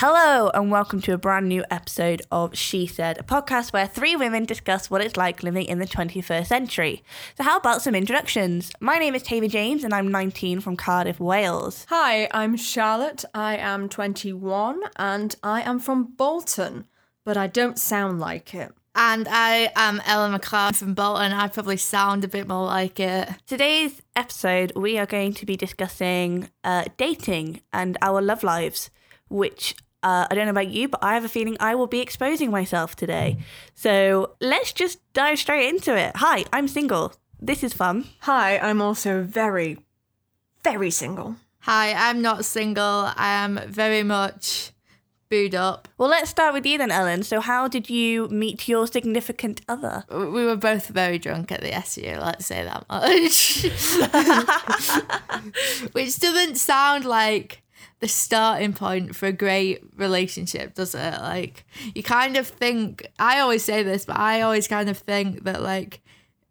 Hello, and welcome to a brand new episode of She Said, a podcast where three women discuss what it's like living in the 21st century. So, how about some introductions? My name is Taylor James, and I'm 19 from Cardiff, Wales. Hi, I'm Charlotte. I am 21 and I am from Bolton, but I don't sound like it. And I am Ella McCloud from Bolton. I probably sound a bit more like it. Today's episode, we are going to be discussing uh, dating and our love lives, which uh, I don't know about you, but I have a feeling I will be exposing myself today. So let's just dive straight into it. Hi, I'm single. This is fun. Hi, I'm also very, very single. Hi, I'm not single. I am very much booed up. Well, let's start with you then, Ellen. So, how did you meet your significant other? We were both very drunk at the SU, let's say that much. Which doesn't sound like the starting point for a great relationship, does it? Like, you kind of think, I always say this, but I always kind of think that, like,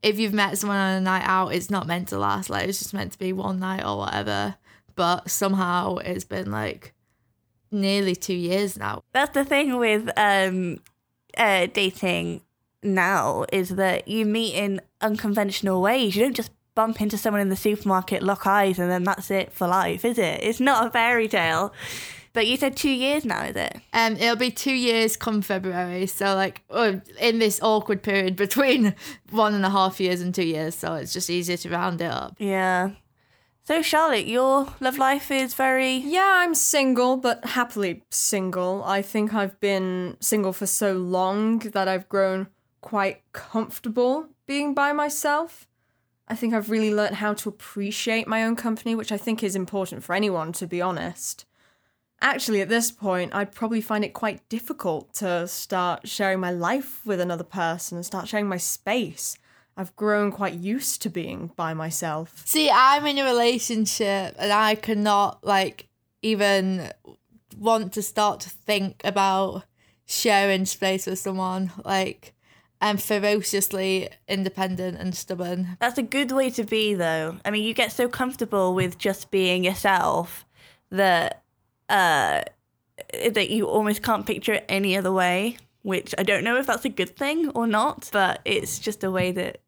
if you've met someone on a night out, it's not meant to last. Like, it's just meant to be one night or whatever. But somehow it's been like nearly two years now. That's the thing with um, uh, dating now is that you meet in unconventional ways. You don't just bump into someone in the supermarket, lock eyes, and then that's it for life, is it? It's not a fairy tale. But you said two years now, is it? Um, it'll be two years come February. So like, oh, in this awkward period between one and a half years and two years, so it's just easier to round it up. Yeah. So Charlotte, your love life is very Yeah, I'm single, but happily single. I think I've been single for so long that I've grown quite comfortable being by myself. I think I've really learnt how to appreciate my own company, which I think is important for anyone, to be honest. Actually, at this point, I'd probably find it quite difficult to start sharing my life with another person and start sharing my space. I've grown quite used to being by myself. See, I'm in a relationship and I cannot like even want to start to think about sharing space with someone. Like I'm ferociously independent and stubborn. That's a good way to be, though. I mean, you get so comfortable with just being yourself that uh, that you almost can't picture it any other way. Which I don't know if that's a good thing or not, but it's just a way that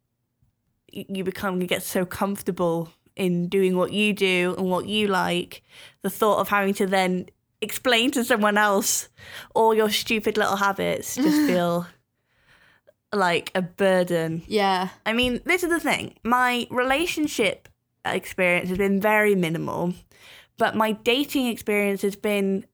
you become you get so comfortable in doing what you do and what you like. The thought of having to then explain to someone else all your stupid little habits just feel like a burden. Yeah. I mean, this is the thing. My relationship experience has been very minimal, but my dating experience has been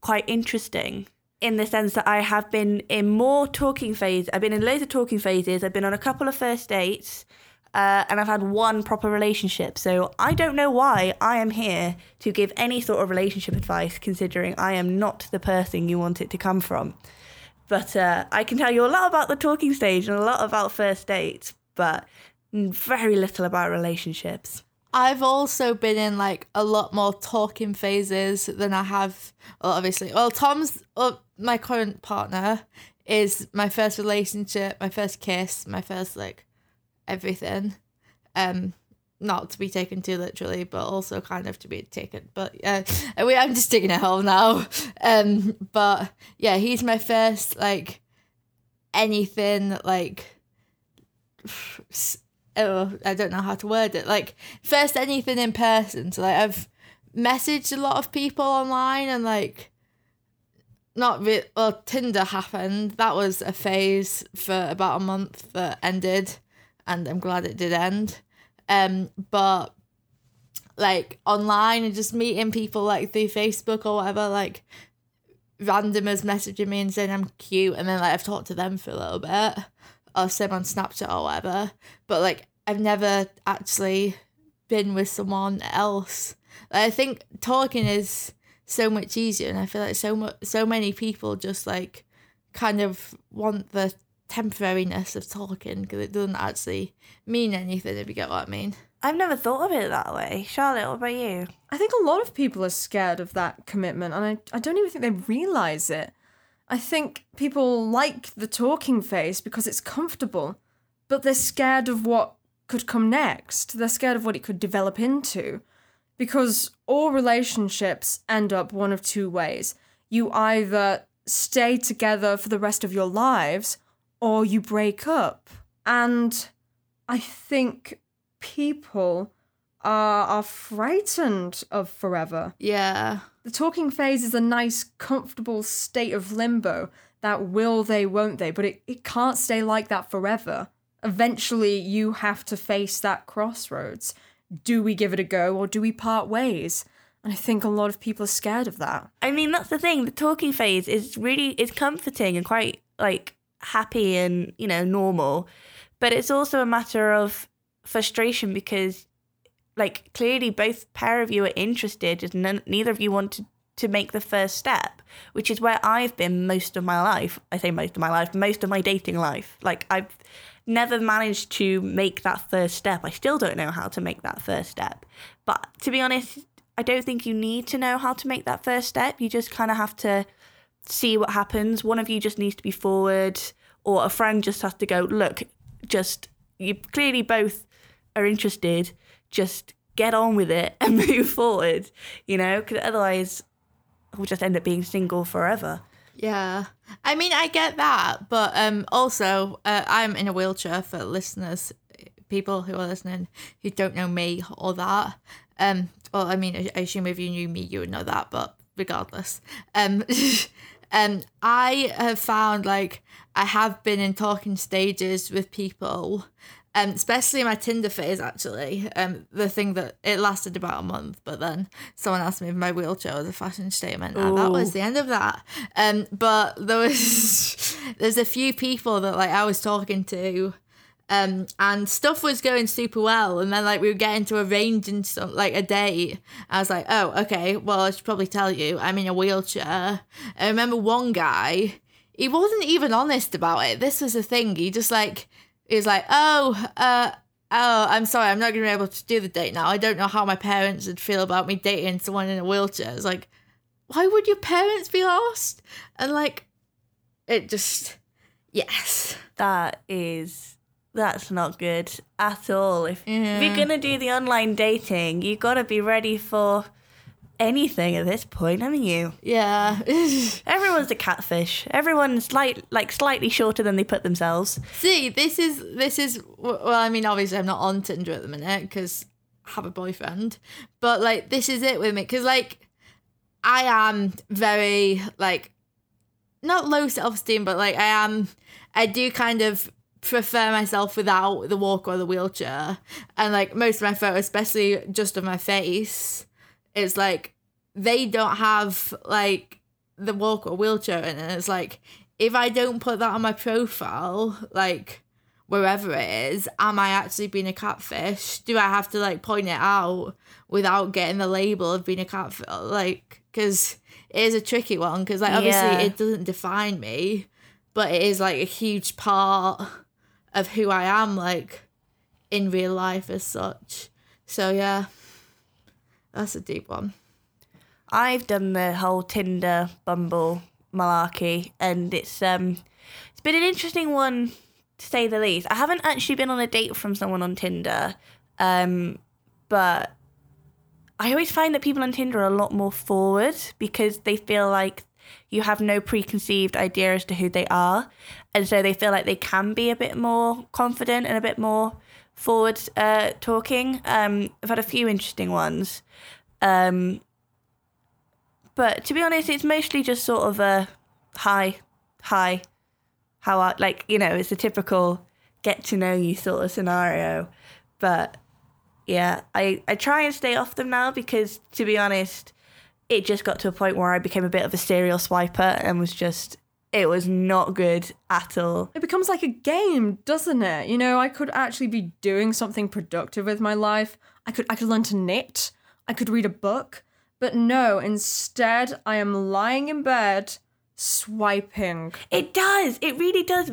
quite interesting in the sense that I have been in more talking phase. I've been in loads of talking phases. I've been on a couple of first dates. Uh, and I've had one proper relationship. So I don't know why I am here to give any sort of relationship advice, considering I am not the person you want it to come from. But uh, I can tell you a lot about the talking stage and a lot about first dates, but very little about relationships. I've also been in like a lot more talking phases than I have. Well, obviously, well, Tom's well, my current partner is my first relationship, my first kiss, my first like everything. Um, not to be taken too literally, but also kind of to be taken. But yeah, uh, I'm just taking it home now. Um, but yeah, he's my first like anything like oh, I don't know how to word it. Like first anything in person. So like I've messaged a lot of people online and like not re- well Tinder happened. That was a phase for about a month that ended and I'm glad it did end. Um but like online and just meeting people like through Facebook or whatever like randomers messaging me and saying I'm cute and then like I've talked to them for a little bit or same on Snapchat or whatever. But like I've never actually been with someone else. Like, I think talking is so much easier, and I feel like so much, so many people just like kind of want the temporariness of talking because it doesn't actually mean anything. If you get what I mean. I've never thought of it that way. Charlotte, what about you? I think a lot of people are scared of that commitment, and I, I don't even think they realize it. I think people like the talking phase because it's comfortable, but they're scared of what could come next. They're scared of what it could develop into. Because all relationships end up one of two ways. you either stay together for the rest of your lives or you break up. And I think people are, are frightened of forever. Yeah. The talking phase is a nice, comfortable state of limbo that will they, won't they, but it, it can't stay like that forever. Eventually, you have to face that crossroads. Do we give it a go or do we part ways? And I think a lot of people are scared of that. I mean, that's the thing. The talking phase is really is comforting and quite like happy and you know normal, but it's also a matter of frustration because, like, clearly both pair of you are interested, none, neither of you want to to make the first step, which is where I've been most of my life. I say most of my life, most of my dating life. Like I've never managed to make that first step. I still don't know how to make that first step. But to be honest, I don't think you need to know how to make that first step. You just kind of have to see what happens. One of you just needs to be forward, or a friend just has to go, look, just you clearly both are interested. Just get on with it and move forward, you know, because otherwise we'll just end up being single forever. Yeah. I mean, I get that, but um also uh, I'm in a wheelchair for listeners, people who are listening who don't know me or that. Um well, I mean, I assume if you knew me, you would know that, but regardless. Um um I have found like I have been in talking stages with people um, especially my Tinder phase actually. Um, the thing that it lasted about a month, but then someone asked me if my wheelchair was a fashion statement, and that was the end of that. Um, but there was there's a few people that like I was talking to. Um, and stuff was going super well, and then like we were getting to arranging some like a date. I was like, oh, okay, well I should probably tell you I'm in a wheelchair. I remember one guy, he wasn't even honest about it. This was the thing. He just like he was like, oh, uh, oh, I'm sorry, I'm not to be able to do the date now. I don't know how my parents would feel about me dating someone in a wheelchair. It's like, why would your parents be lost? And like, it just, yes. That is, that's not good at all. If, if you're going to do the online dating, you got to be ready for anything at this point, haven't you? Yeah. Everyone's a catfish. Everyone's like like slightly shorter than they put themselves. See, this is this is well. I mean, obviously, I'm not on Tinder at the minute because I have a boyfriend. But like, this is it with me because like, I am very like, not low self esteem, but like I am. I do kind of prefer myself without the walker or the wheelchair, and like most of my photos, especially just of my face it's like they don't have like the walk or wheelchair in it. It's like if I don't put that on my profile, like wherever it is, am I actually being a catfish? Do I have to like point it out without getting the label of being a catfish? Like, because it is a tricky one. Because like obviously Yeah. it doesn't define me, but it is like a huge part of who I am, like in real life as such. So yeah, that's a deep one. I've done the whole Tinder Bumble malarkey, and it's um, it's been an interesting one to say the least. I haven't actually been on a date from someone on Tinder, um, but I always find that people on Tinder are a lot more forward because they feel like you have no preconceived idea as to who they are, and so they feel like they can be a bit more confident and a bit more forward uh, talking. Um, I've had a few interesting ones. Um, but to be honest, it's mostly just sort of a hi, hi, how are like you know, it's a typical get to know you sort of scenario. But yeah, I I try and stay off them now because to be honest, it just got to a point where I became a bit of a serial swiper and was just it was not good at all. It becomes like a game, doesn't it? You know, I could actually be doing something productive with my life. I could I could learn to knit. I could read a book. But no, instead I am lying in bed swiping. It does. It really does.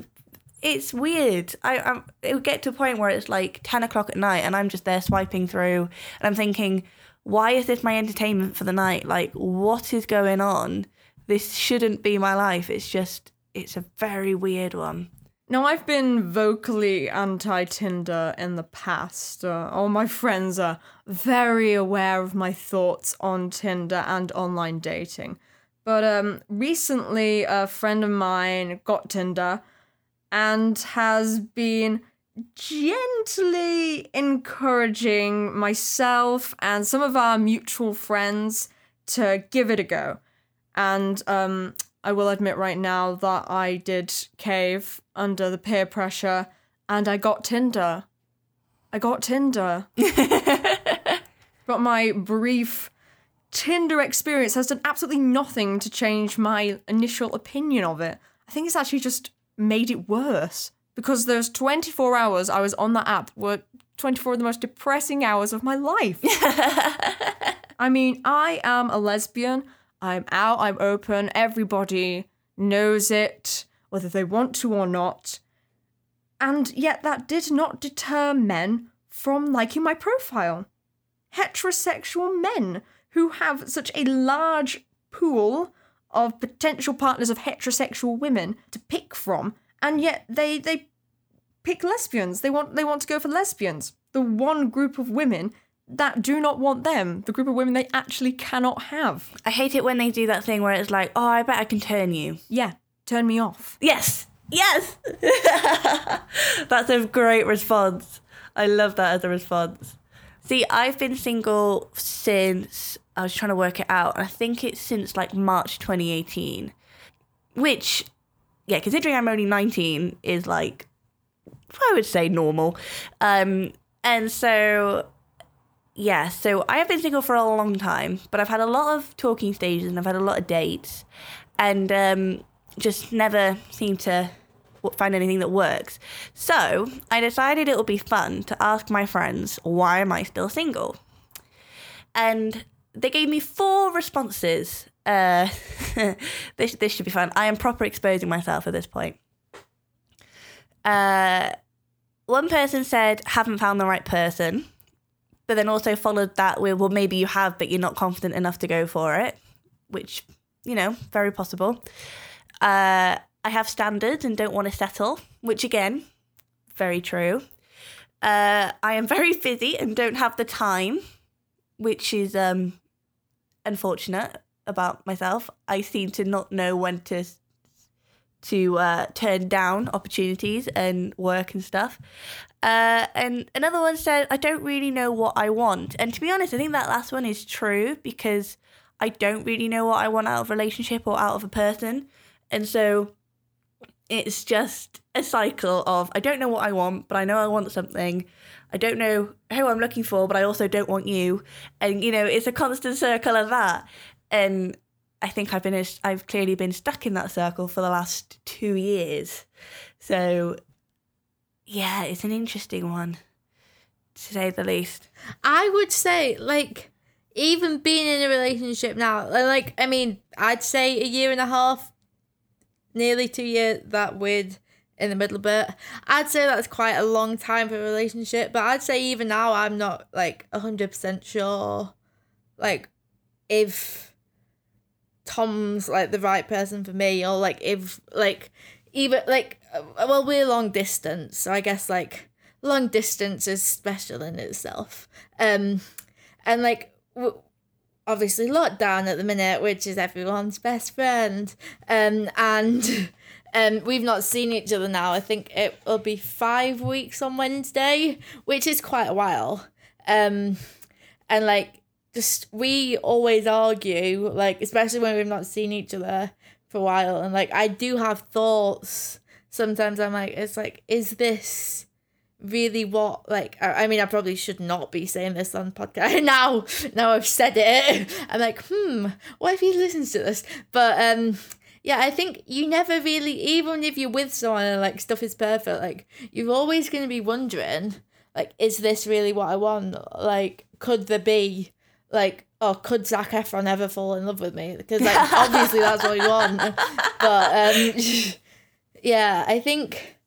It's weird. I I'm, it would get to a point where it's like ten o'clock at night, and I'm just there swiping through, and I'm thinking, why is this my entertainment for the night? Like, what is going on? This shouldn't be my life. It's just, it's a very weird one. Now, I've been vocally anti Tinder in the past. Uh, all my friends are very aware of my thoughts on Tinder and online dating. But um, recently, a friend of mine got Tinder and has been gently encouraging myself and some of our mutual friends to give it a go. And um, I will admit right now that I did cave under the peer pressure and I got Tinder. I got Tinder. but my brief Tinder experience has done absolutely nothing to change my initial opinion of it. I think it's actually just made it worse because those 24 hours I was on that app were 24 of the most depressing hours of my life. I mean, I am a lesbian. I'm out, I'm open. Everybody knows it, whether they want to or not. And yet, that did not deter men from liking my profile. Heterosexual men who have such a large pool of potential partners of heterosexual women to pick from, and yet they they pick lesbians. They want they want to go for lesbians. The one group of women that do not want them, the group of women they actually cannot have. I hate it when they do that thing where it's like, oh, I bet I can turn you. Yeah, turn me off. Yes, yes. That's a great response. I love that as a response. See, I've been single since I was trying to work it out. I think it's since like March 2018, which, yeah, considering I'm only 19, is like, I would say normal. Um, and so, yeah, so I have been single for a long time, but I've had a lot of talking stages and I've had a lot of dates and um, just never seemed to find anything that works. So I decided it would be fun to ask my friends, why am I still single? And they gave me four responses. Uh, this this should be fun. I am proper exposing myself at this point. Uh, one person said, haven't found the right person, but then also followed that with, well, maybe you have, but you're not confident enough to go for it, which, you know, very possible. Uh, I have standards and don't want to settle, which again, very true. Uh, I am very busy and don't have the time, which is um, unfortunate about myself. I seem to not know when to to uh, turn down opportunities and work and stuff. Uh, and another one said, I don't really know what I want. And to be honest, I think that last one is true because I don't really know what I want out of a relationship or out of a person. And so it's just a cycle of I don't know what I want, but I know I want something. I don't know who I'm looking for, but I also don't want you. And you know, it's a constant circle of that. And I think I've been I've clearly been stuck in that circle for the last 2 years. So yeah, it's an interesting one to say the least. I would say like even being in a relationship now, like I mean, I'd say a year and a half nearly two years, that weird in the middle bit. I'd say that's quite a long time for a relationship, but I'd say even now I'm not like 100% sure like if Tom's like the right person for me or like if like even like uh, well we're long distance, so I guess like long distance is special in itself. Um and like w- obviously lockdown at the minute, which is everyone's best friend. Um, and um, we've not seen each other now. I think it will be five weeks on Wednesday, which is quite a while. Um, and like, just we always argue, like, especially when we've not seen each other for a while. And like, I do have thoughts. Sometimes I'm like, it's like, is this really what like I, mean I probably should not be saying this on podcast now now I've said it I'm like hmm what if he listens to this but um yeah I think you never really even if you're with someone and like stuff is perfect like you're always going to be wondering like is this really what I want like could there be like oh could Zac Efron ever fall in love with me? Because like obviously that's what you want but um yeah I think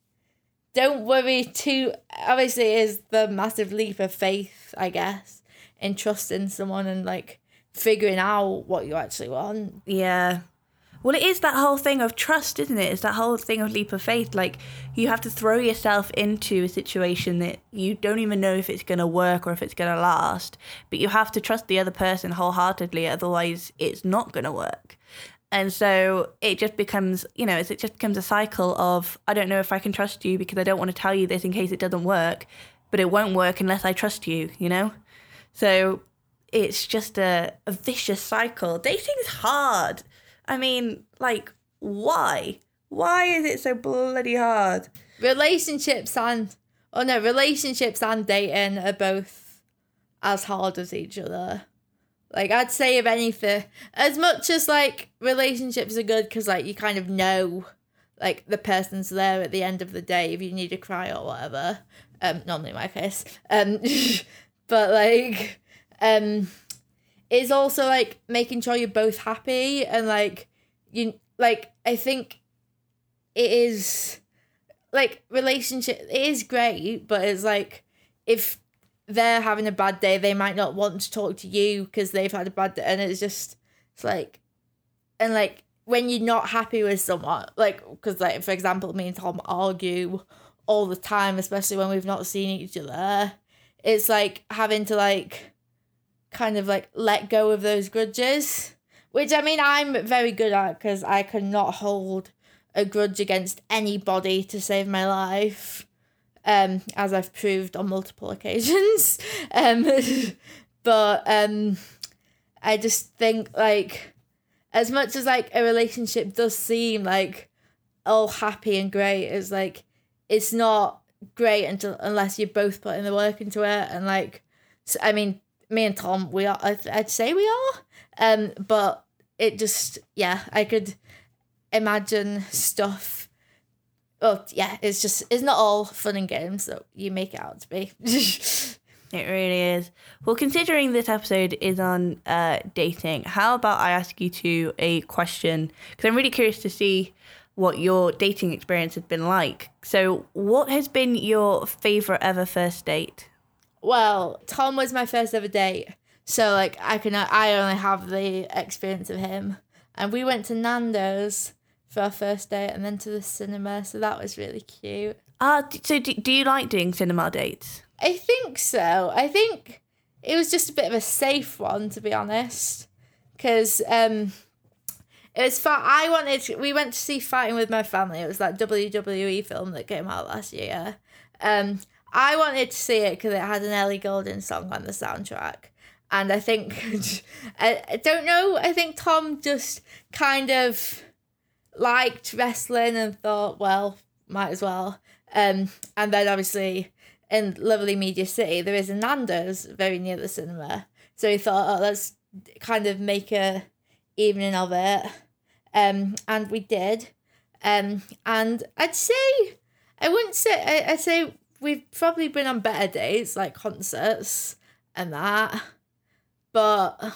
don't worry too obviously it is the massive leap of faith i guess in trusting someone and like figuring out what you actually want. Yeah well it is that whole thing of trust isn't it it's that whole thing of leap of faith like you have to throw yourself into a situation that you don't even know if it's going to work or if it's going to last but you have to trust the other person wholeheartedly otherwise it's not going to work And so it just becomes, you know, it just becomes a cycle of I don't know if I can trust you because I don't want to tell you this in case it doesn't work, but it won't work unless I trust you, you know? So it's just a, a vicious cycle. Dating's hard. I mean, like, why? Why is it so bloody hard? relationships and oh no, relationships and dating are both as hard as each other. Like I'd say if anything, as much as like relationships are good because like you kind of know like the person's there at the end of the day if you need to cry or whatever. Um, normally my case. Um, but like, um, it's also like making sure you're both happy and like you like I think it is like relationship it is great but it's like if they're having a bad day they might not want to talk to you because they've had a bad day and it's just it's like and like when you're not happy with someone like because like for example me and tom argue all the time especially when we've not seen each other it's like having to like kind of like let go of those grudges which i mean i'm very good at because i cannot hold a grudge against anybody to save my life, um, as I've proved on multiple occasions. Um, but um, I just think like, as much as like a relationship does seem like all happy and great, it's like it's not great until unless you're both putting the work into it and like, so, I mean, me and Tom, we are. I'd say we are. Um, but it just yeah, I could imagine stuff. Oh yeah, it's just it's not all fun and games that you make it out to be. It really is. Well, considering this episode is on uh, dating, how about I ask you two a question? Because I'm really curious to see what your dating experience has been like. So, what has been your favorite ever first date? Well, Tom was my first ever date, so like I can I only have the experience of him, and we went to Nando's for our first date and then to the cinema, so that was really cute. Ah, d- so do, do you like doing cinema dates? I think so. I think it was just a bit of a safe one, to be honest, because um, it was fun. I wanted. We went to see Fighting with My Family. It was that WWE film that came out last year. Um, I wanted to see it because it had an Ellie Goulding song on the soundtrack. And I think, I, I don't know, I think Tom just kind of liked wrestling and thought, well, might as well. Um, and then obviously in lovely Media City, there is a Nando's very near the cinema. So he thought, oh, let's kind of make a evening of it. Um, and we did. Um, and I'd say, I wouldn't say, I, I'd say we've probably been on better dates, like concerts and that. But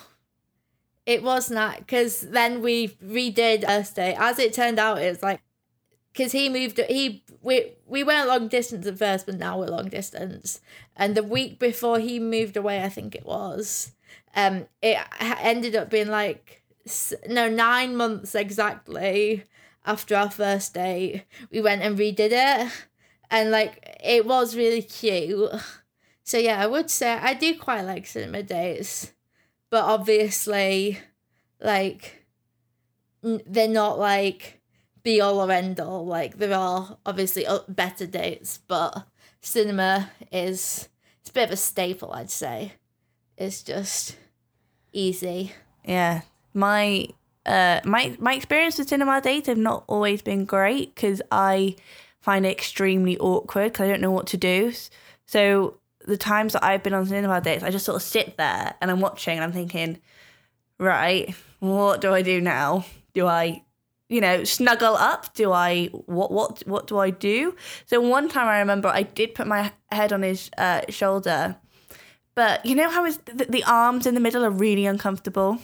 it was not because then we redid Earth Day. As it turned out, it's like because he moved. He we we went long distance at first, but now we're long distance. And the week before he moved away, I think it was. Um, it ended up being like no nine months exactly after our first date. We went and redid it, and like it was really cute. So yeah, I would say I do quite like cinema dates but obviously like they're not like be all or end all. Like there are obviously better dates but cinema is it's a bit of a staple i'd say. It's just easy. Yeah, my uh my my experience with cinema dates have not always been great because I find it extremely awkward because I don't know what to do. So the times that I've been on cinema dates, I just sort of sit there and I'm watching and I'm thinking, right, what do I do now? Do I, you know, snuggle up? Do I what what what do I do? So one time I remember I did put my head on his uh, shoulder, but you know how his the, the arms in the middle are really uncomfortable.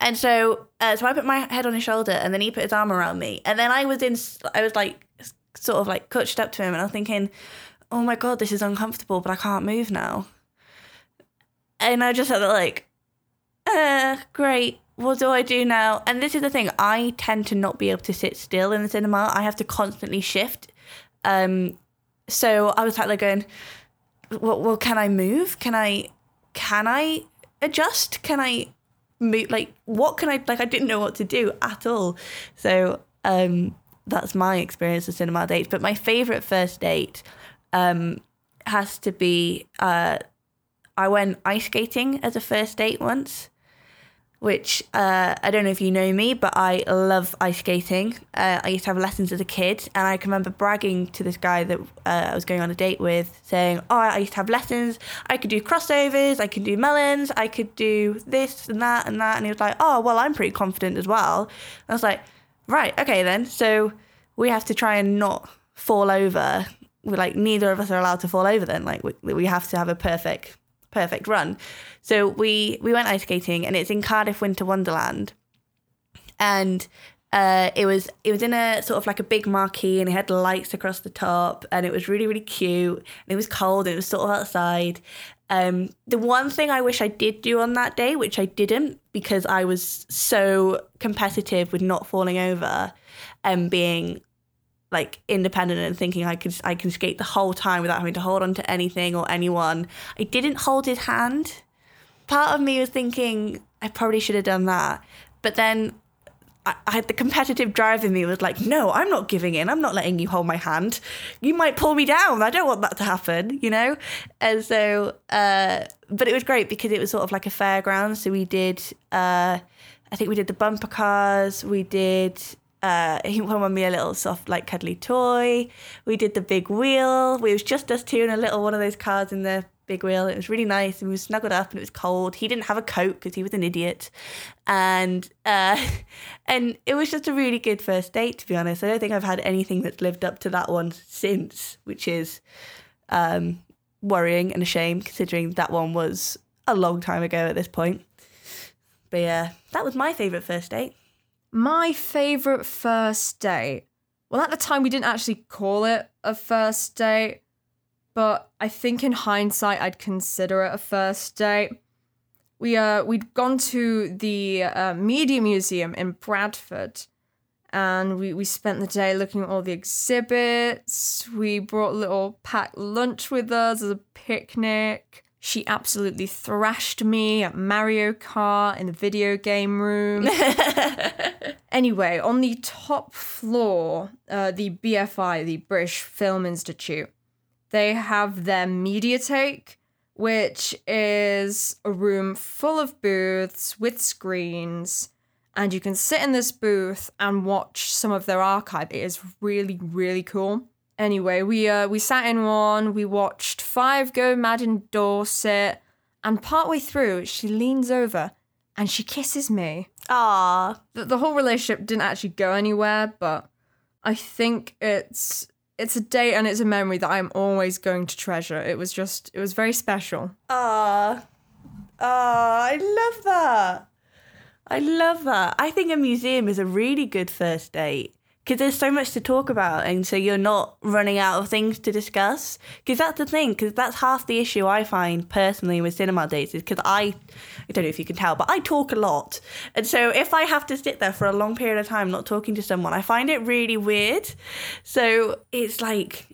And so, uh, so I put my head on his shoulder, and then he put his arm around me, and then I was in, I was like, sort of like clutched up to him, and I'm thinking, oh my god, this is uncomfortable, but I can't move now. And I just felt like, uh, great. What do I do now? And this is the thing: I tend to not be able to sit still in the cinema. I have to constantly shift. Um, so I was like going, well, well, can I move? Can I, can I adjust? Can I move? like what can I like I didn't know what to do at all. So um that's my experience of cinema dates. But my favorite first date um has to be uh I went ice skating as a first date once which uh, I don't know if you know me, but I love ice skating. Uh, I used to have lessons as a kid, and I can remember bragging to this guy that uh, I was going on a date with, saying, "Oh, I used to have lessons. I could do crossovers. I could do melons. I could do this and that and that." And he was like, "Oh, well, I'm pretty confident as well." And I was like, "Right, okay then. So we have to try and not fall over. We're like neither of us are allowed to fall over. Then, like we, we have to have a perfect." perfect run. So we we went ice skating, and it's in Cardiff Winter Wonderland, and uh, it was it was in a sort of like a big marquee, and it had lights across the top, and it was really really cute. And it was cold, and it was sort of outside. Um, the one thing I wish I did do on that day, which I didn't because I was so competitive with not falling over and being like independent and thinking I could I can skate the whole time without having to hold on to anything or anyone. I didn't hold his hand. Part of me was thinking I probably should have done that, but then I, had the competitive drive in me was like, no, I'm not giving in. I'm not letting you hold my hand. You might pull me down. I don't want that to happen, you know. And so, uh, but it was great because it was sort of like a fairground. So we did. Uh, I think we did the bumper cars. We did uh, he won me a little soft, like cuddly toy. We did the big wheel. We was just us two in a little one of those cars in the big wheel. It was really nice, and we were snuggled up, and it was cold. He didn't have a coat because he was an idiot, and uh, and it was just a really good first date. To be honest, I don't think I've had anything that's lived up to that one since, which is um, worrying and a shame considering that one was a long time ago at this point. But yeah, that was my favorite first date. My favourite first date. Well, at the time, we didn't actually call it a first date, but I think in hindsight, I'd consider it a first date. We uh we'd gone to the uh, Media Museum in Bradford, and we we spent the day looking at all the exhibits. We brought a little packed lunch with us as a picnic. She absolutely thrashed me at Mario Kart in the video game room. anyway, on the top floor, uh, the BFI, the British Film Institute, they have their Mediatheque, which is a room full of booths with screens. And you can sit in this booth and watch some of their archive. It is really, really cool. Anyway, we uh we sat in one, we watched Five Go Mad in Dorset, and partway through she leans over and she kisses me. Ah, The, the whole relationship didn't actually go anywhere, but I think it's it's a date and it's a memory that I'm always going to treasure. It was just it was very special. ah, ah! I love that. I love that. I think a museum is a really good first date because there's so much to talk about, and so you're not running out of things to discuss. Because that's the thing. Because that's half the issue I find personally with cinema dates is because I, I don't know if you can tell, but I talk a lot, and so if I have to sit there for a long period of time not talking to someone, I find it really weird. So it's like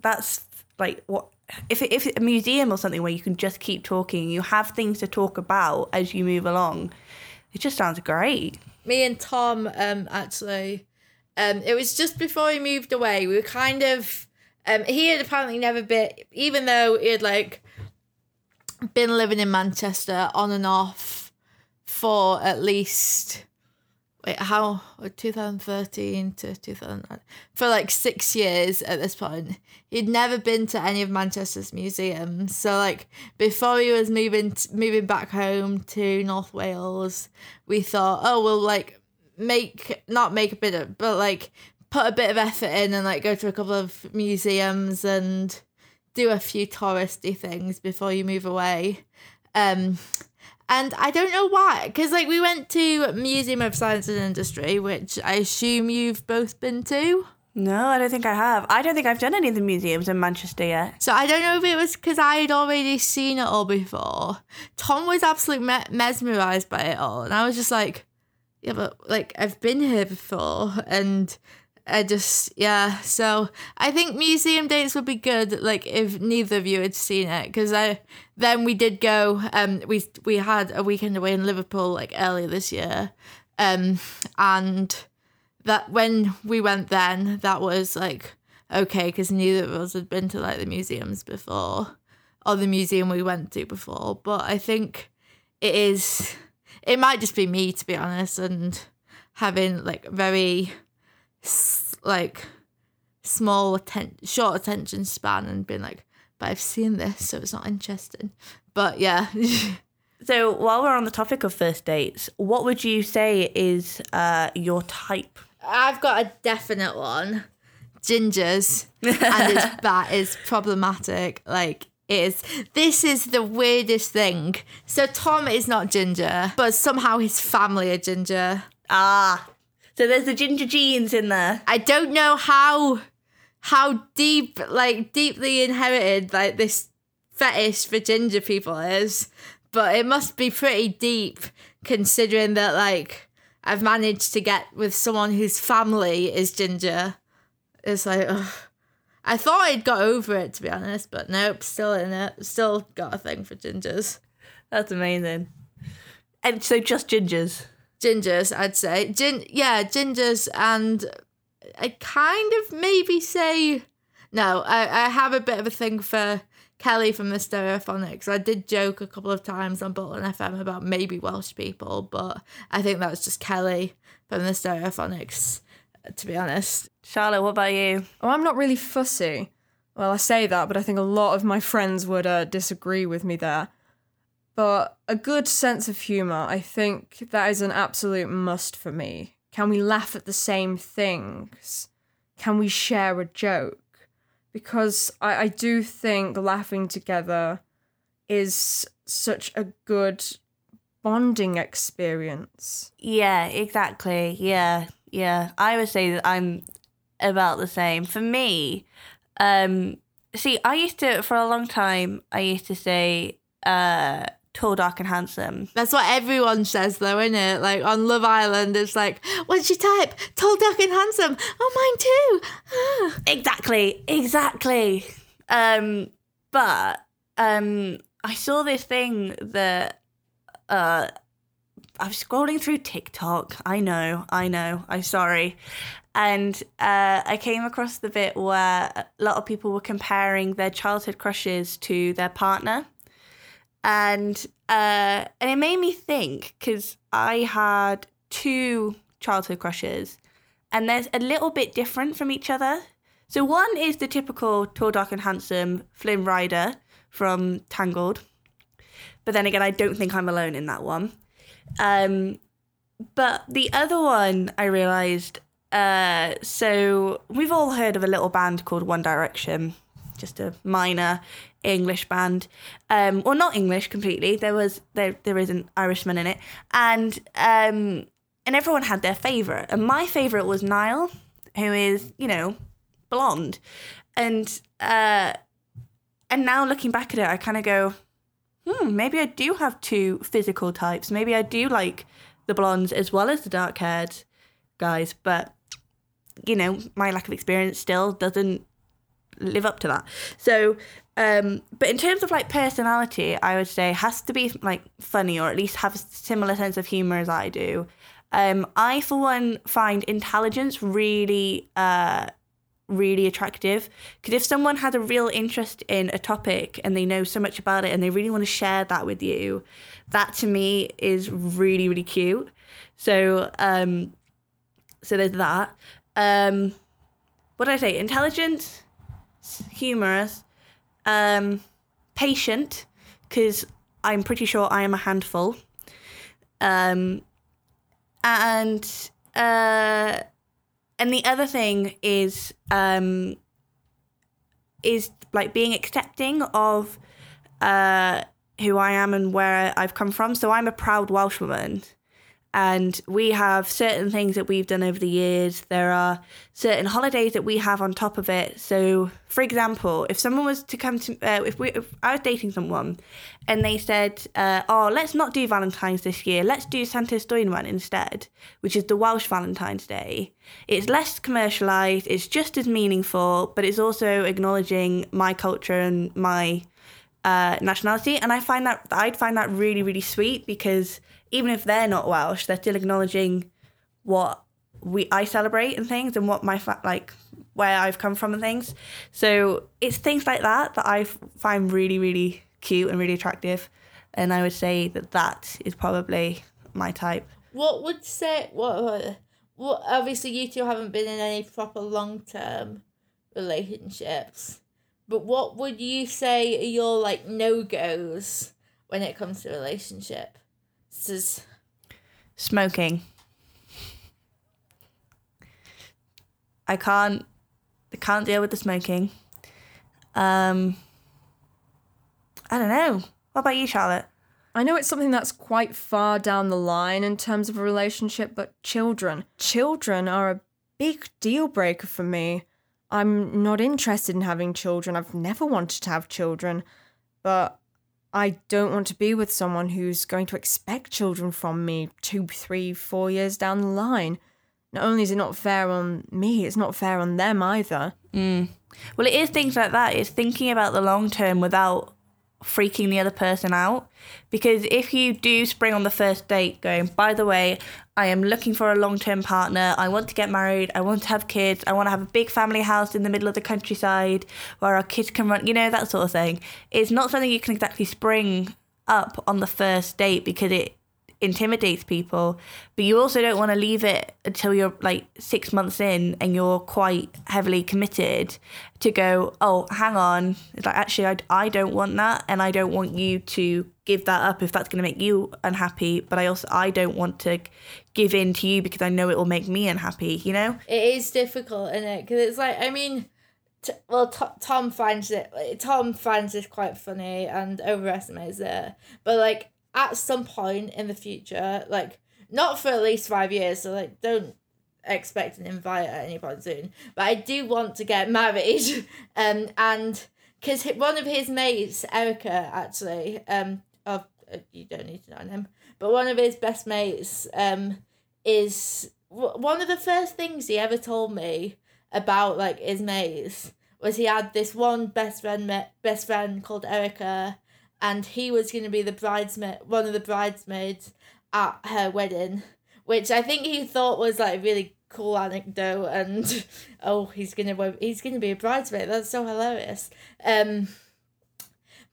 that's like what if if a museum or something where you can just keep talking, you have things to talk about as you move along. It just sounds great. me and Tom um actually um it was just before he moved away. We were kind of um he had apparently never been even though he had like been living in Manchester on and off for at least wait how 2013 to 2000 for like six years at this point he'd never been to any of manchester's museums so like before he was moving moving back home to north wales we thought oh we'll like make not make a bit of but like put a bit of effort in and like go to a couple of museums and do a few touristy things before you move away um and I don't know why, because like we went to Museum of Science and Industry, which I assume you've both been to. No, I don't think I have. I don't think I've done any of the museums in Manchester yet. So I don't know if it was because I had already seen it all before. Tom was absolutely me- mesmerized by it all, and I was just like, yeah, but like I've been here before, and I just yeah. So I think museum dates would be good. Like if neither of you had seen it, because I then we did go. Um, we we had a weekend away in Liverpool like earlier this year, um, and that when we went then that was like okay because neither of us had been to like the museums before or the museum we went to before. But I think it is. It might just be me to be honest, and having like very like small atten- short attention span and being like but i've seen this so it's not interesting. But yeah. So while we're on the topic of first dates what would you say is uh, your type? I've got a definite one. Gingers. And it's, that is problematic. Like is this is the weirdest thing so tom is not ginger but somehow his family are ginger ah so there's the ginger genes in there. I don't know how how deep like deeply inherited like this fetish for ginger people is, but it must be pretty deep considering that like I've managed to get with someone whose family is ginger. It's like ugh. I thought I'd got over it to be honest, but nope, still in it. Still got a thing for gingers. That's amazing. And so just gingers gingers, I'd say. Gin, yeah, gingers, and I kind of maybe say no. I, I have a bit of a thing for Kelly from the Stereophonics. I did joke a couple of times on Bolton FM about maybe Welsh people, but I think that was just Kelly from the Stereophonics, to be honest. Charlotte, what about you? Oh, I'm not really fussy. Well, I say that, but I think a lot of my friends would uh, disagree with me there. But a good sense of humour, I think that is an absolute must for me. Can we laugh at the same things? Can we share a joke? Because I, I do think laughing together is such a good bonding experience. Yeah, exactly. Yeah, yeah. I would say that I'm about the same. For me, um, see, I used to, for a long time, I used to say, uh, tall, dark, and handsome. That's what everyone says, though, isn't it? Like on Love Island, it's like, what's your type? Tall, dark, and handsome. Oh, mine too. Ah. Exactly, exactly. Um, but um, I saw this thing that uh, I was scrolling through TikTok. I know, I know. I'm sorry. And uh, I came across the bit where a lot of people were comparing their childhood crushes to their partner and uh, and it made me think because I had two childhood crushes, and they're a little bit different from each other. So one is the typical tall, dark, and handsome Flynn Rider from Tangled, but then again, I don't think I'm alone in that one. Um, but the other one, I realised. Uh, so we've all heard of a little band called One Direction just a minor English band. Um, well, not English completely. There was there there is an Irishman in it, and um, and everyone had their favorite. And my favorite was Niall, who is you know blonde, and uh, and now looking back at it, I kind of go, hmm, maybe I do have two physical types. Maybe I do like the blondes as well as the dark haired guys, but you know, my lack of experience still doesn't live up to that. So, um, but in terms of like personality, I would say has to be like funny or at least have a similar sense of humor as I do. Um, I, for one, find intelligence really, uh, really attractive because if someone has a real interest in a topic and they know so much about it and they really want to share that with you, that to me is really, really cute. So, um, so there's that. Um, what did I say? Intelligent, humorous, um, patient, because I'm pretty sure I am a handful, um, and uh, and the other thing is um, is like being accepting of uh, who I am and where I've come from. So I'm a proud Welshwoman, And we have certain things that we've done over the years. There are certain holidays that we have on top of it. So, for example, if someone was to come to, uh, if we, if I was dating someone, and they said, uh, "Oh, let's not do Valentine's this year. Let's do Santes Dwynwen instead," which is the Welsh Valentine's Day. It's less commercialized. It's just as meaningful, but it's also acknowledging my culture and my uh, nationality. And I find that I'd find that really, really sweet because even if they're not Welsh, they're still acknowledging what we I celebrate and things and what my fa- like where I've come from and things. So it's things like that that I find really really cute and really attractive, and I would say that that is probably my type. What would say what? what- obviously you two haven't been in any proper long term relationships, but what would you say are your like no goes when it comes to relationship? This is Smoking. I can't. I can't deal with the smoking. Um. I don't know. What about you, Charlotte? I know it's something that's quite far down the line in terms of a relationship, but children. Children are a big deal breaker for me. I'm not interested in having children. I've never wanted to have children, but I don't want to be with someone who's going to expect children from me two, three, four years down the line. Not only is it not fair on me, it's not fair on them either. Mm. Well, it is things like that. It's thinking about the long term without freaking the other person out. Because if you do spring on the first date going, by the way, I am looking for a long term partner. I want to get married. I want to have kids. I want to have a big family house in the middle of the countryside where our kids can run, you know, that sort of thing. It's not something you can exactly spring up on the first date because it intimidates people but you also don't want to leave it until you're like six months in and you're quite heavily committed to go oh hang on it's like actually I, I don't want that and i don't want you to give that up if that's going to make you unhappy but i also i don't want to give in to you because i know it will make me unhappy you know it is difficult, isn't it? Because it's like I mean, t- well, t- Tom finds it. Tom finds this quite funny and overestimates it, but like at some point in the future, like not for at least five years, so like don't expect an invite at any point soon. But I do want to get married, um, and because one of his mates, Erica, actually, um, oh, uh, you don't need to know him, but one of his best mates, um, is w- one of the first things he ever told me about like his mates was he had this one best friend best friend called Erica and he was going to be the bridesmaid one of the bridesmaids at her wedding which I think he thought was like a really cool anecdote and oh he's to he's to be a bridesmaid. That's so hilarious. Um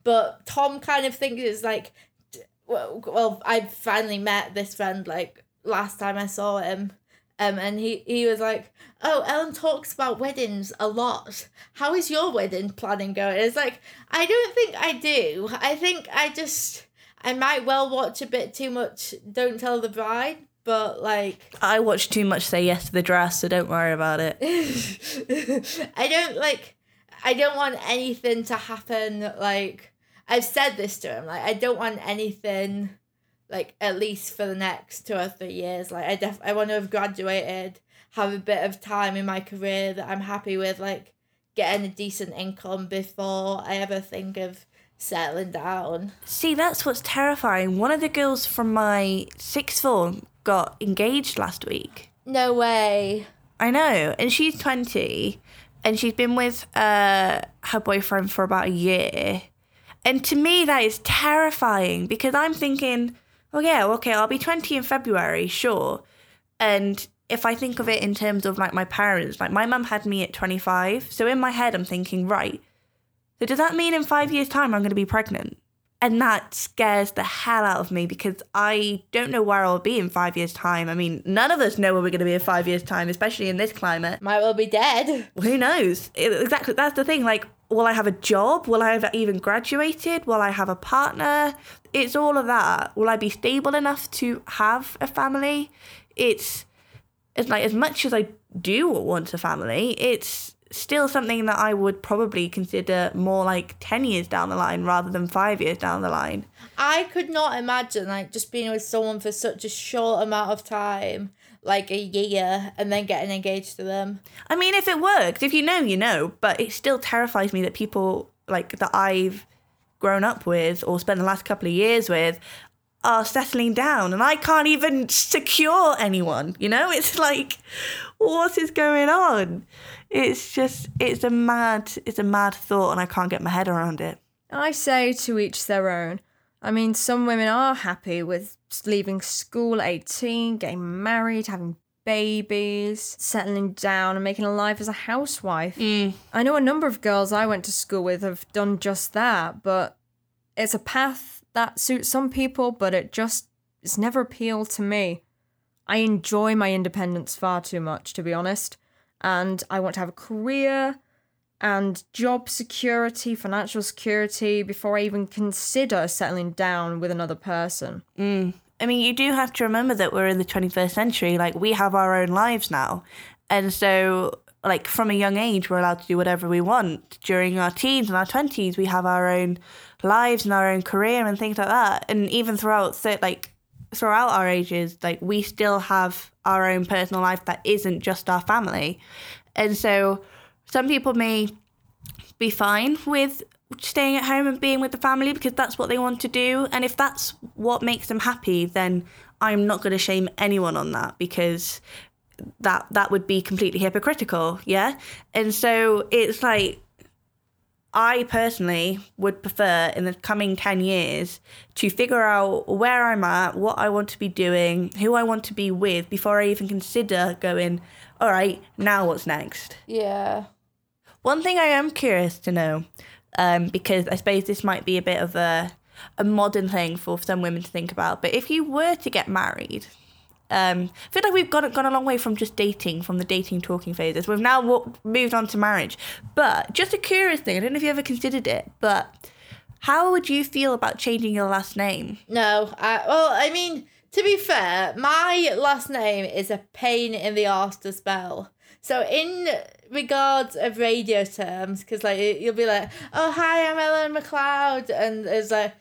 but Tom kind of thinks it's like well, well I finally met this friend like last time I saw him um and he he was like oh Ellen talks about weddings a lot. How is your wedding planning going? It's like I don't think I do. I think I just I might well watch a bit too much Don't Tell the Bride but like i watch too much say yes to the dress so don't worry about it. I don't like I don't want anything to happen like I've said this to him like I don't want anything like at least for the next two or three years like I def I want to have graduated have a bit of time in my career that I'm happy with like getting a decent income before I ever think of settling down See, that's what's terrifying. One of the girls from my sixth form got engaged last week. no way I know, and she's 20 and she's been with uh, her boyfriend for about a year. And to me, that is terrifying because I'm thinking, oh, yeah, okay, I'll be 20 in February, sure. And if I think of it in terms of like my parents, like my mum had me at 25. So in my head, I'm thinking, right, so does that mean in five years' time I'm going to be pregnant? And that scares the hell out of me because I don't know where I'll be in five years' time. I mean, none of us know where we're going to be in five years' time, especially in this climate. might well be dead Well, who knows? It- exactly. That's the thing. Like, will I have a job? Will I have even graduated? Will I have a partner? It's all of that. Will I be stable enough to have a family? It's it's like as much as I do want a family, it's still something that I would probably consider more like 10 years down the line rather than five years down the line. I could not imagine like just being with someone for such a short amount of time, like a year, and then getting engaged to them. I mean, if it works, if you know, you know, but it still terrifies me that people like that I've grown up with or spent the last couple of years with are settling down and I can't even secure anyone. You know, it's like, what is going on? It's just, it's a mad, it's a mad thought and I can't get my head around it. I say to each their own. I mean, some women are happy with leaving school at 18, getting married, having babies, settling down, and making a life as a housewife. Mm. I know a number of girls I went to school with have done just that, but it's a path that suits some people, but it just it's never appealed to me. I enjoy my independence far too much, to be honest, and I want to have a career and job security, financial security before I even consider settling down with another person. Mm. I mean, you do have to remember that we're in the 21st century. Like, we have our own lives now. And so, like, from a young age, we're allowed to do whatever we want. During our teens and our 20s, we have our own lives and our own career and things like that. And even throughout, so, like, throughout our ages, like, we still have our own personal life that isn't just our family. And so, some people may be fine with staying at home and being with the family because that's what they want to do. And if that's what makes them happy, then I'm not going to shame anyone on that because that that would be completely hypocritical, yeah? And so it's like I personally would prefer in the coming 10 years to figure out where I'm at, what I want to be doing, who I want to be with before I even consider going, all right, now what's next? Yeah. One thing I am curious to know, um, because I suppose this might be a bit of a a modern thing for some women to think about, but if you were to get married, um, I feel like we've gone gone a long way from just dating, from the dating talking phases. We've now wa- moved on to marriage. But just a curious thing, I don't know if you ever considered it, but how would you feel about changing your last name? No, I well, I mean, to be fair, my last name is a pain in the arse to spell. So in regards of radio terms, because like you'll be like, "Oh hi, I'm Ellen MacLeod," and it's like,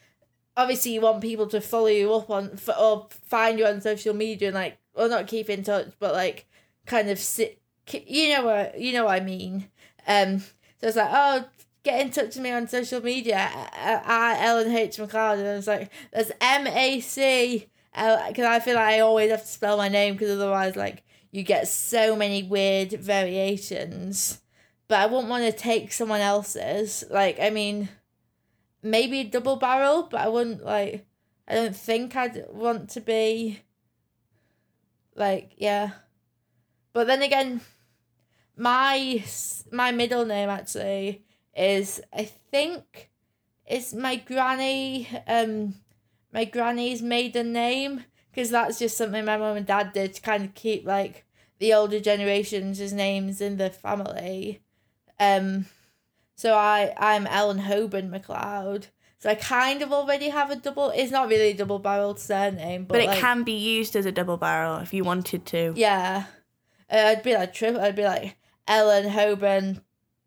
obviously you want people to follow you up on or find you on social media and like, or not keep in touch, but like kind of sit. You know what you know what I mean. Um, so it's like, oh, get in touch with me on social media. I Ellen H MacLeod, and it's like, there's M A C. Because I feel like I always have to spell my name because otherwise, like, you get so many weird variations. But I wouldn't want to take someone else's. Like, I mean, maybe double barrel, but I wouldn't, like, I don't think I'd want to be, like, yeah. But then again, my my middle name actually is I think is my granny um my granny's maiden name because that's just something my mum and dad did to kind of keep like the older generations' names in the family. Um, so I I'm Ellen Hoban MacLeod. So I kind of already have a double. It's not really a double barreled surname, but, But it like, can be used as a double barrel if you wanted to. yeah. Uh, I'd be like triple. I'd be like Ellen Hoban.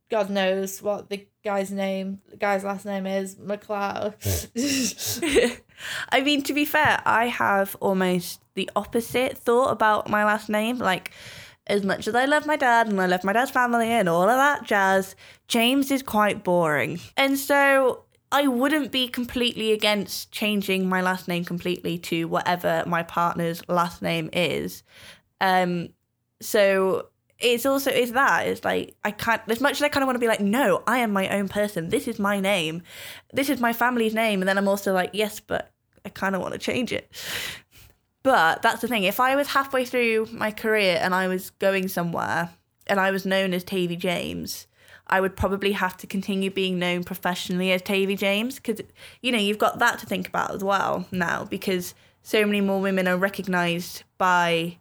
God knows what the guy's name, the guy's last name is MacLeod. I mean, to be fair, I have almost the opposite thought about my last name. Like, as much as I love my dad and I love my dad's family and all of that jazz, James is quite boring. And so I wouldn't be completely against changing my last name completely to whatever my partner's last name is. Um, so it's also it's that it's like I can't as much as I kind of want to be like no I am my own person. This is my name. This is my family's name. And then I'm also like yes but I kind of want to change it. But that's the thing. If I was halfway through my career and I was going somewhere and I was known as Tavy James I would probably have to continue being known professionally as Tavy James because you know you've got that to think about as well now because so many more women are recognized by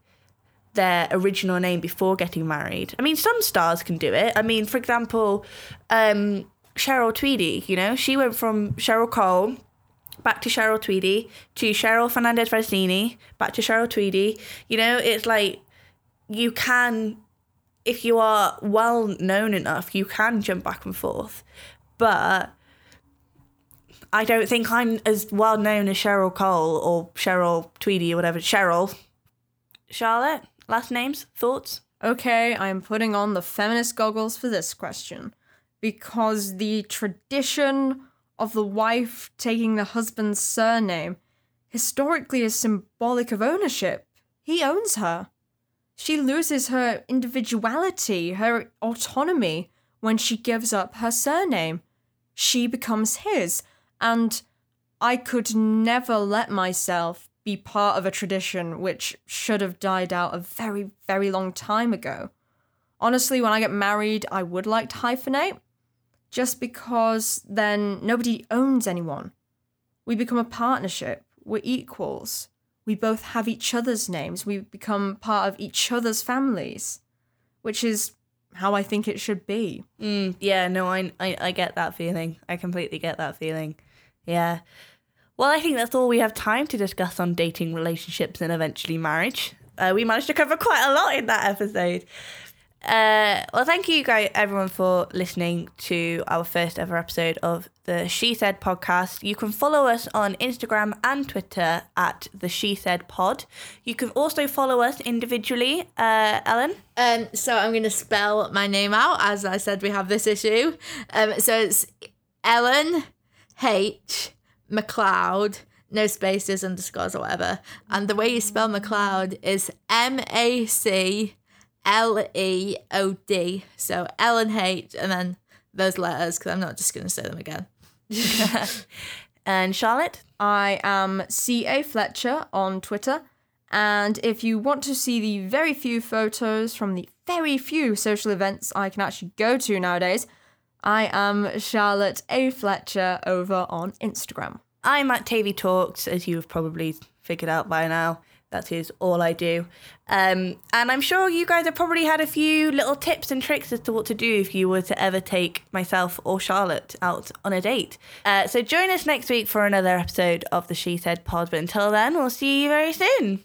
their original name before getting married. I mean, some stars can do it. I mean, for example, um, Cheryl Tweedy, you know, she went from Cheryl Cole back to Cheryl Tweedy to Cheryl Fernandez Versini back to Cheryl Tweedy. You know, it's like you can if you are well known enough, you can jump back and forth. But I don't think I'm as well known as Cheryl Cole or Cheryl Tweedy or whatever. Cheryl. Charlotte, last names, thoughts? Okay, I am putting on the feminist goggles for this question. Because the tradition of the wife taking the husband's surname historically is symbolic of ownership. He owns her. She loses her individuality, her autonomy, when she gives up her surname. She becomes his. And I could never let myself be part of a tradition which should have died out a very, very long time ago. Honestly, when I get married, I would like to hyphenate, just because then nobody owns anyone. We become a partnership, we're equals. We both have each other's names, we become part of each other's families, which is how I think it should be. Mm, yeah, no, I, I I get that feeling. I completely get that feeling. Yeah. Well, I think that's all we have time to discuss on dating, relationships, and eventually marriage. Uh, we managed to cover quite a lot in that episode. Uh, well, thank you, guys, everyone, for listening to our first ever episode of the She Said podcast. You can follow us on Instagram and Twitter at the She Said Pod. You can also follow us individually, uh, Ellen. Um, so I'm going to spell my name out as I said we have this issue. Um, so it's Ellen H MacLeod, no spaces, underscores, or whatever. And the way you spell MacLeod is M A C L E O D. So L and H and then those letters because I'm not just going to say them again. And Charlotte? I am CA Fletcher on Twitter. And if you want to see the very few photos from the very few social events I can actually go to nowadays, I am Charlotte A. Fletcher over on Instagram. I'm at Tavy Talks, as you've probably figured out by now. That is all I do. Um, and I'm sure you guys have probably had a few little tips and tricks as to what to do if you were to ever take myself or Charlotte out on a date. Uh, so join us next week for another episode of the She Said Pod. But until then, we'll see you very soon.